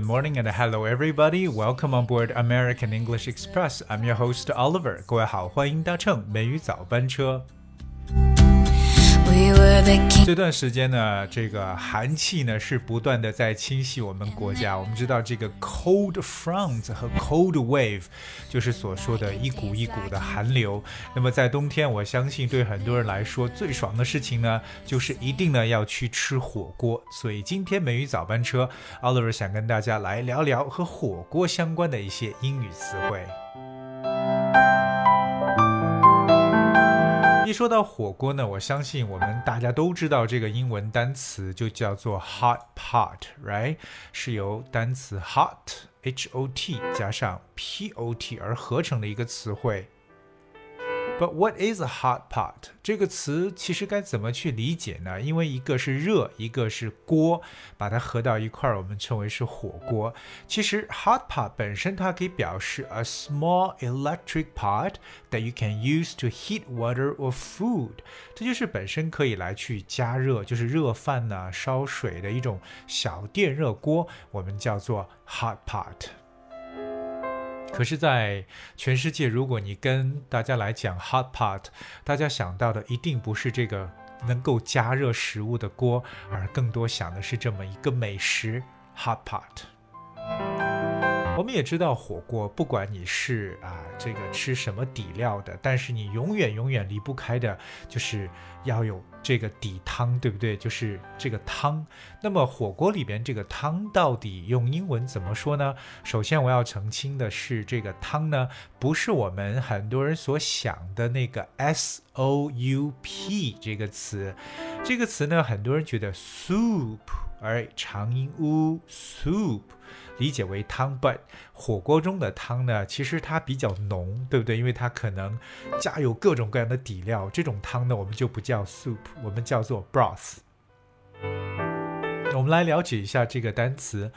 Good morning and hello everybody. Welcome on board American English Express. I'm your host Oliver. 各位好，欢迎搭乘美语早班车。 这段时间呢，这个寒气呢是不断的在侵袭我们国家。我们知道这个 cold front 和 cold wave 就是所说的一股一股的寒流。那么在冬天，我相信对很多人来说最爽的事情呢，就是一定呢要去吃火锅。所以今天美语早班车，Oliver 想跟大家来聊聊和火锅相关的一些英语词汇。一说到火锅呢，我相信我们大家都知道这个英文单词就叫做 hot pot，right？是由单词 hot h o t 加上 p o t 而合成的一个词汇。But what is a hot pot？这个词其实该怎么去理解呢？因为一个是热，一个是锅，把它合到一块儿，我们称为是火锅。其实 hot pot 本身它可以表示 a small electric pot that you can use to heat water or food。这就是本身可以来去加热，就是热饭呐、烧水的一种小电热锅，我们叫做 hot pot。可是，在全世界，如果你跟大家来讲 hot pot，大家想到的一定不是这个能够加热食物的锅，而更多想的是这么一个美食 hot pot。我们也知道火锅，不管你是啊这个吃什么底料的，但是你永远永远离不开的就是要有这个底汤，对不对？就是这个汤。那么火锅里边这个汤到底用英文怎么说呢？首先我要澄清的是，这个汤呢不是我们很多人所想的那个 s o u p 这个词。这个词呢，很多人觉得 soup，而长音 u soup。理解为汤，but 火锅中的汤呢，其实它比较浓，对不对？因为它可能加有各种各样的底料，这种汤呢，我们就不叫 soup，我们叫做 broth。我们来了解一下这个单词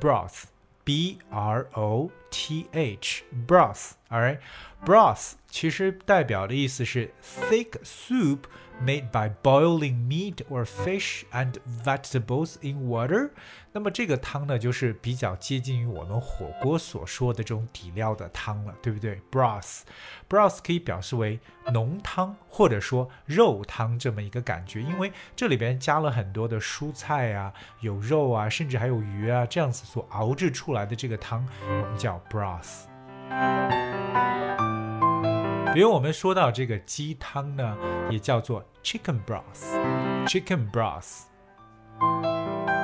broth，b r o t h，broth，all right，broth 其实代表的意思是 thick soup。Made by boiling meat or fish and vegetables in water。那么这个汤呢，就是比较接近于我们火锅所说的这种底料的汤了，对不对？broth，broth 可以表示为浓汤或者说肉汤这么一个感觉，因为这里边加了很多的蔬菜啊，有肉啊，甚至还有鱼啊，这样子所熬制出来的这个汤，我们叫 broth。比如我们说到这个鸡汤呢，也叫做 chicken broth，chicken broth，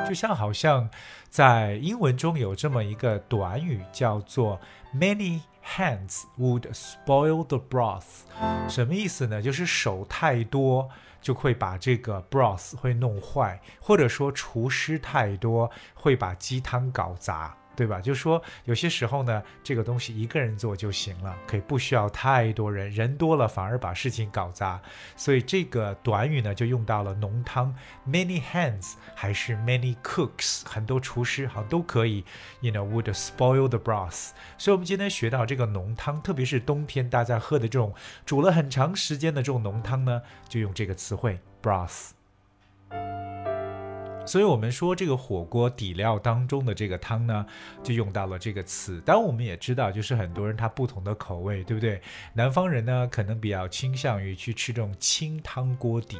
就像好像在英文中有这么一个短语叫做 many hands would spoil the broth，什么意思呢？就是手太多就会把这个 broth 会弄坏，或者说厨师太多会把鸡汤搞砸。对吧？就说，有些时候呢，这个东西一个人做就行了，可以不需要太多人，人多了反而把事情搞砸。所以这个短语呢，就用到了浓汤，many hands 还是 many cooks，很多厨师好像都可以，you know would spoil the broth。所以我们今天学到这个浓汤，特别是冬天大家喝的这种煮了很长时间的这种浓汤呢，就用这个词汇 broth。所以，我们说这个火锅底料当中的这个汤呢，就用到了这个词。当然，我们也知道，就是很多人他不同的口味，对不对？南方人呢，可能比较倾向于去吃这种清汤锅底。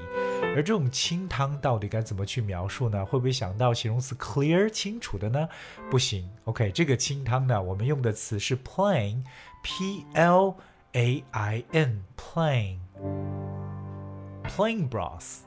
而这种清汤到底该怎么去描述呢？会不会想到形容词 clear 清楚的呢？不行。OK，这个清汤呢，我们用的词是 plain，p l a i n，plain，plain broth。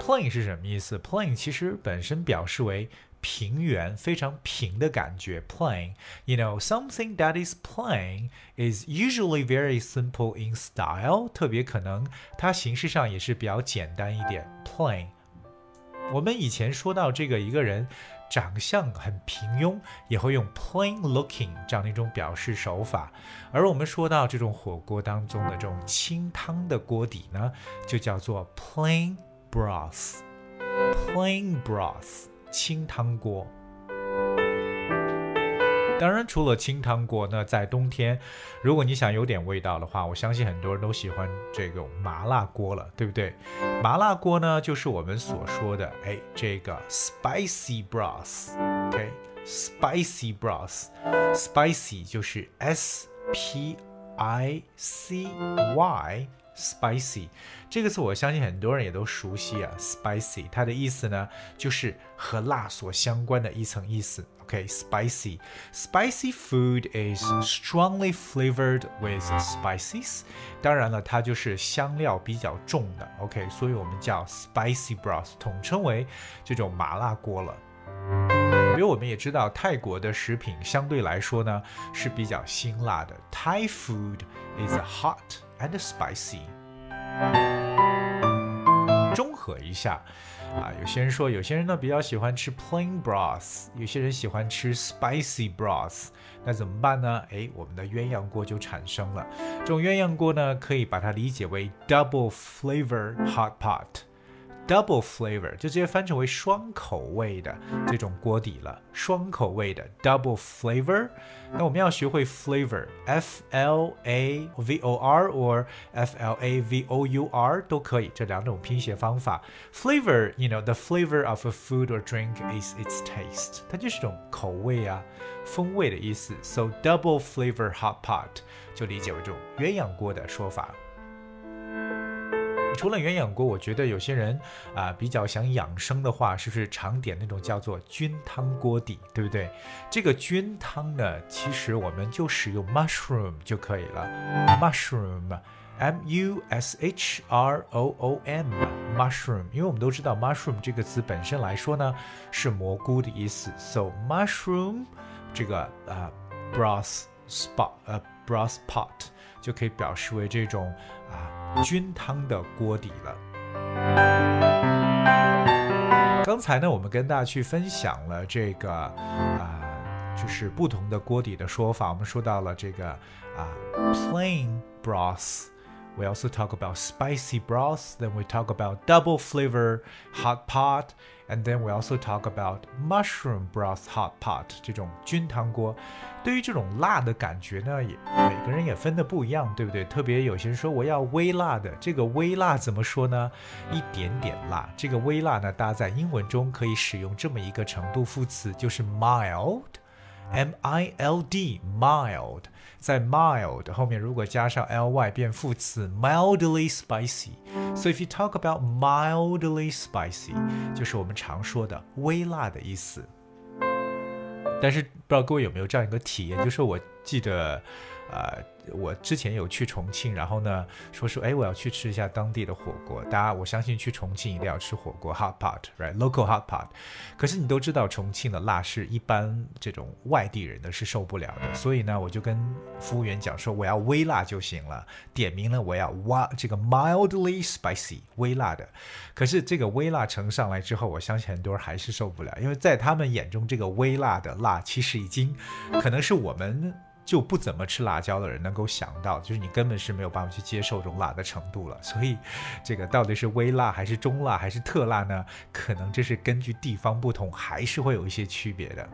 Plain 是什么意思？plain 其实本身表示为平原，非常平的感觉。plain，you know something that is plain is usually very simple in style，特别可能它形式上也是比较简单一点。plain，我们以前说到这个一个人长相很平庸，也会用 plain looking 这样的一种表示手法。而我们说到这种火锅当中的这种清汤的锅底呢，就叫做 plain。Broth, plain broth，清汤锅。当然，除了清汤锅呢，在冬天，如果你想有点味道的话，我相信很多人都喜欢这种麻辣锅了，对不对？麻辣锅呢，就是我们所说的，哎，这个 spicy broth，OK，spicy broth，spicy 就是 S P I C Y。Spicy 这个词，我相信很多人也都熟悉啊。spicy 它的意思呢，就是和辣所相关的一层意思。OK，spicy spicy food is strongly flavored with spices。当然了，它就是香料比较重的。OK，所以我们叫 spicy broth，统称为这种麻辣锅了。因为我们也知道泰国的食品相对来说呢是比较辛辣的。Thai food is hot。And spicy。中和一下啊，有些人说，有些人呢比较喜欢吃 plain broth，有些人喜欢吃 spicy broth，那怎么办呢？哎，我们的鸳鸯锅就产生了。这种鸳鸯锅呢，可以把它理解为 double flavor hot pot。Double flavor 就直接翻成为双口味的这种锅底了，双口味的 double flavor。那我们要学会 flavor，f l a v o r or f l a v o u r 都可以，这两种拼写方法。Flavor，you know，the flavor of a food or drink is its taste，它就是种口味啊、风味的意思。So double flavor hot pot 就理解为这种鸳鸯锅的说法。 除了鸳鸯锅，我觉得有些人啊比较想养生的话，是不是常点那种叫做菌汤锅底，对不对？这个菌汤呢，其实我们就使用 mushroom 就可以了，mushroom，m u s h r o o m，mushroom，因为我们都知道 mushroom 这个词本身来说呢是蘑菇的意思，so mushroom 这个啊 broth spot，呃 broth pot 就可以表示为这种啊。菌汤的锅底了。刚才呢，我们跟大家去分享了这个啊，就是不同的锅底的说法。我们说到了这个啊，plain broth。We also talk about spicy broth. Then we talk about double flavor hot pot. And then we also talk about mushroom broth hot pot 这种菌汤锅。对于这种辣的感觉呢，也每个人也分的不一样，对不对？特别有些人说我要微辣的，这个微辣怎么说呢？一点点辣。这个微辣呢，大家在英文中可以使用这么一个程度副词，就是 mild M I L D mild，。在 mild 后面如果加上 ly 变副词 mildly spicy。So if you talk about mildly spicy，就是我们常说的微辣的意思。但是不知道各位有没有这样一个体验，就是我记得。呃，我之前有去重庆，然后呢，说说哎，我要去吃一下当地的火锅。大家，我相信去重庆一定要吃火锅，hot pot，right，local hot pot。可是你都知道，重庆的辣是一般这种外地人的是受不了的。所以呢，我就跟服务员讲说，我要微辣就行了，点名了我要哇这个 mildly spicy 微辣的。可是这个微辣盛上来之后，我相信很多人还是受不了，因为在他们眼中，这个微辣的辣其实已经可能是我们。就不怎么吃辣椒的人能够想到，就是你根本是没有办法去接受这种辣的程度了。所以，这个到底是微辣还是中辣还是特辣呢？可能这是根据地方不同，还是会有一些区别的。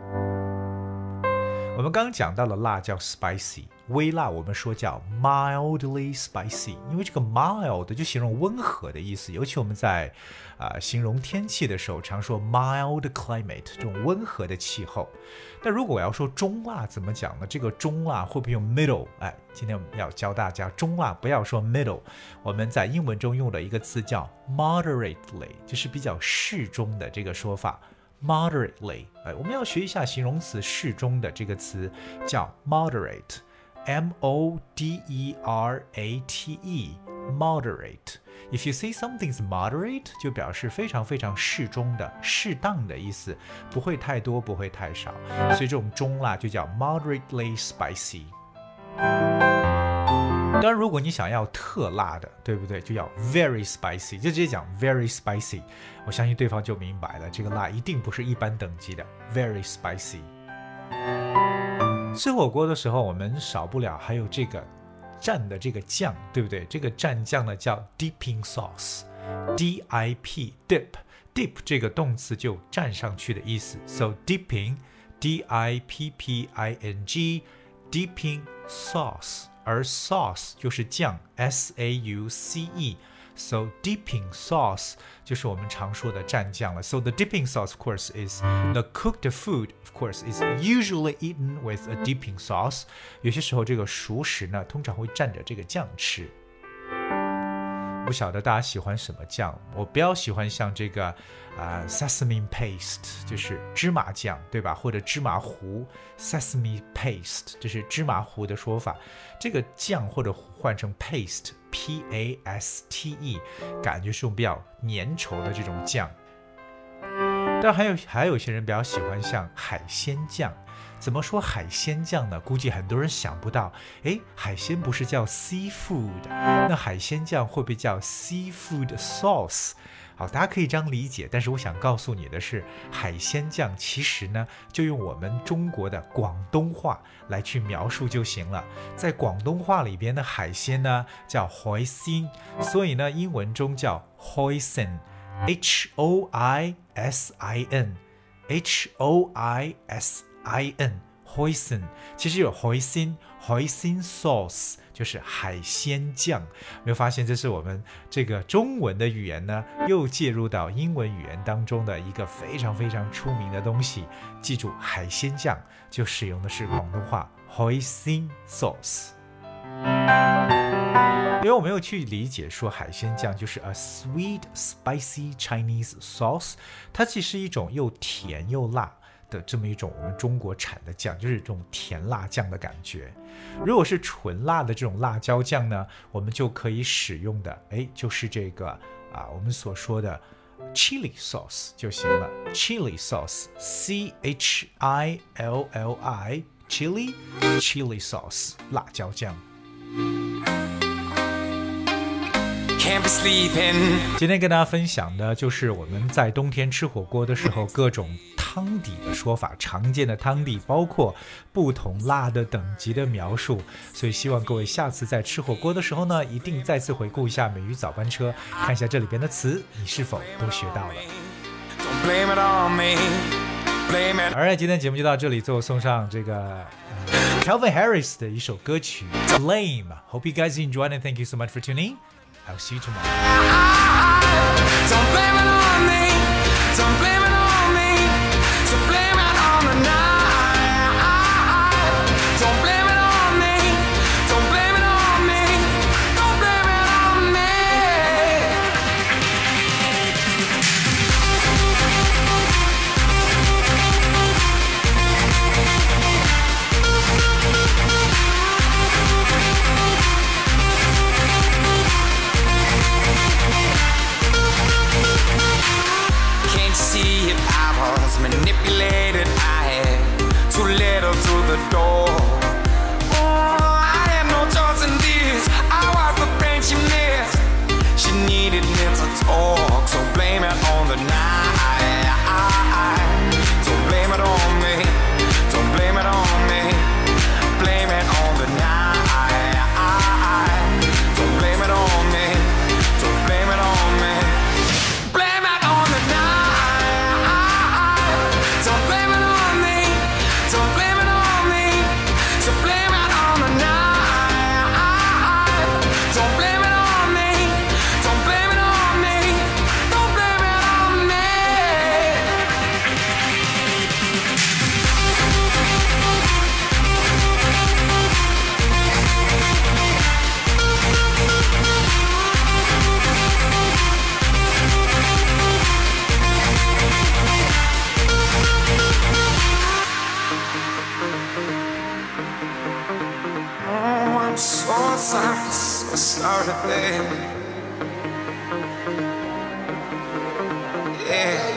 我们刚刚讲到了辣叫 spicy，微辣我们说叫 mildly spicy，因为这个 mild 就形容温和的意思，尤其我们在啊形容天气的时候，常说 mild climate 这种温和的气候。那如果我要说中辣怎么讲呢？这个中辣会不会用 middle？哎，今天我们要教大家中辣不要说 middle，我们在英文中用的一个词叫 moderately，就是比较适中的这个说法。moderately，哎，我们要学一下形容词适中的这个词，叫 moderate，m o d e r a t e，moderate。If you say something's moderate，就表示非常非常适中的、适当的意思，不会太多，不会太少。所以这种中辣就叫 moderately spicy。 当然，如果你想要特辣的，对不对？就要 very spicy，就直接讲 very spicy。我相信对方就明白了，这个辣一定不是一般等级的，very spicy。吃火锅的时候，我们少不了还有这个蘸的这个酱，对不对？这个蘸酱呢叫 dipping sauce，D I P dip dip 这个动词就蘸上去的意思，so dipping。D I P P I N G，dipping sauce，而 sauce 就是酱，S A U C E。So dipping sauce 就是我们常说的蘸酱了。So the dipping sauce, of course, is the cooked food. Of course, is usually eaten with a dipping sauce. 有些时候这个熟食呢，通常会蘸着这个酱吃。 不晓得大家喜欢什么酱？我比较喜欢像这个，啊，sesame paste，就是芝麻酱，对吧？或者芝麻糊，sesame paste，这是芝麻糊的说法。这个酱或者换成 paste，p a s t e，感觉是种比较粘稠的这种酱。但还有还有一些人比较喜欢像海鲜酱。怎么说海鲜酱呢？估计很多人想不到。哎，海鲜不是叫 seafood，那海鲜酱会不会叫 seafood sauce？好，大家可以这样理解。但是我想告诉你的是，海鲜酱其实呢，就用我们中国的广东话来去描述就行了。在广东话里边的海鲜呢叫海鲜，所以呢英文中叫 hoisin，h o i s i n，h o i s。I n hoisin 其实有 hoisin hoisin sauce 就是海鲜酱，没有发现这是我们这个中文的语言呢，又介入到英文语言当中的一个非常非常出名的东西。记住，海鲜酱就使用的是广东话 hoisin sauce。因为我没有去理解说海鲜酱就是 a sweet spicy Chinese sauce，它其实一种又甜又辣。的这么一种我们中国产的酱，就是这种甜辣酱的感觉。如果是纯辣的这种辣椒酱呢，我们就可以使用的，哎，就是这个啊，我们所说的 chili sauce 就行了。chili sauce，c h i l l i，chili chili sauce，辣椒酱。今天跟大家分享的就是我们在冬天吃火锅的时候各种汤底的说法，常见的汤底包括不同辣的等级的描述。所以希望各位下次在吃火锅的时候呢，一定再次回顾一下美语早班车，看一下这里边的词，你是否都学到了。Alright，今天节目就到这里，最后送上这个 Calvin Harris 的一首歌曲《Blame》。Hope you guys enjoyed and thank you so much for tuning. I'll see you tomorrow. Yeah.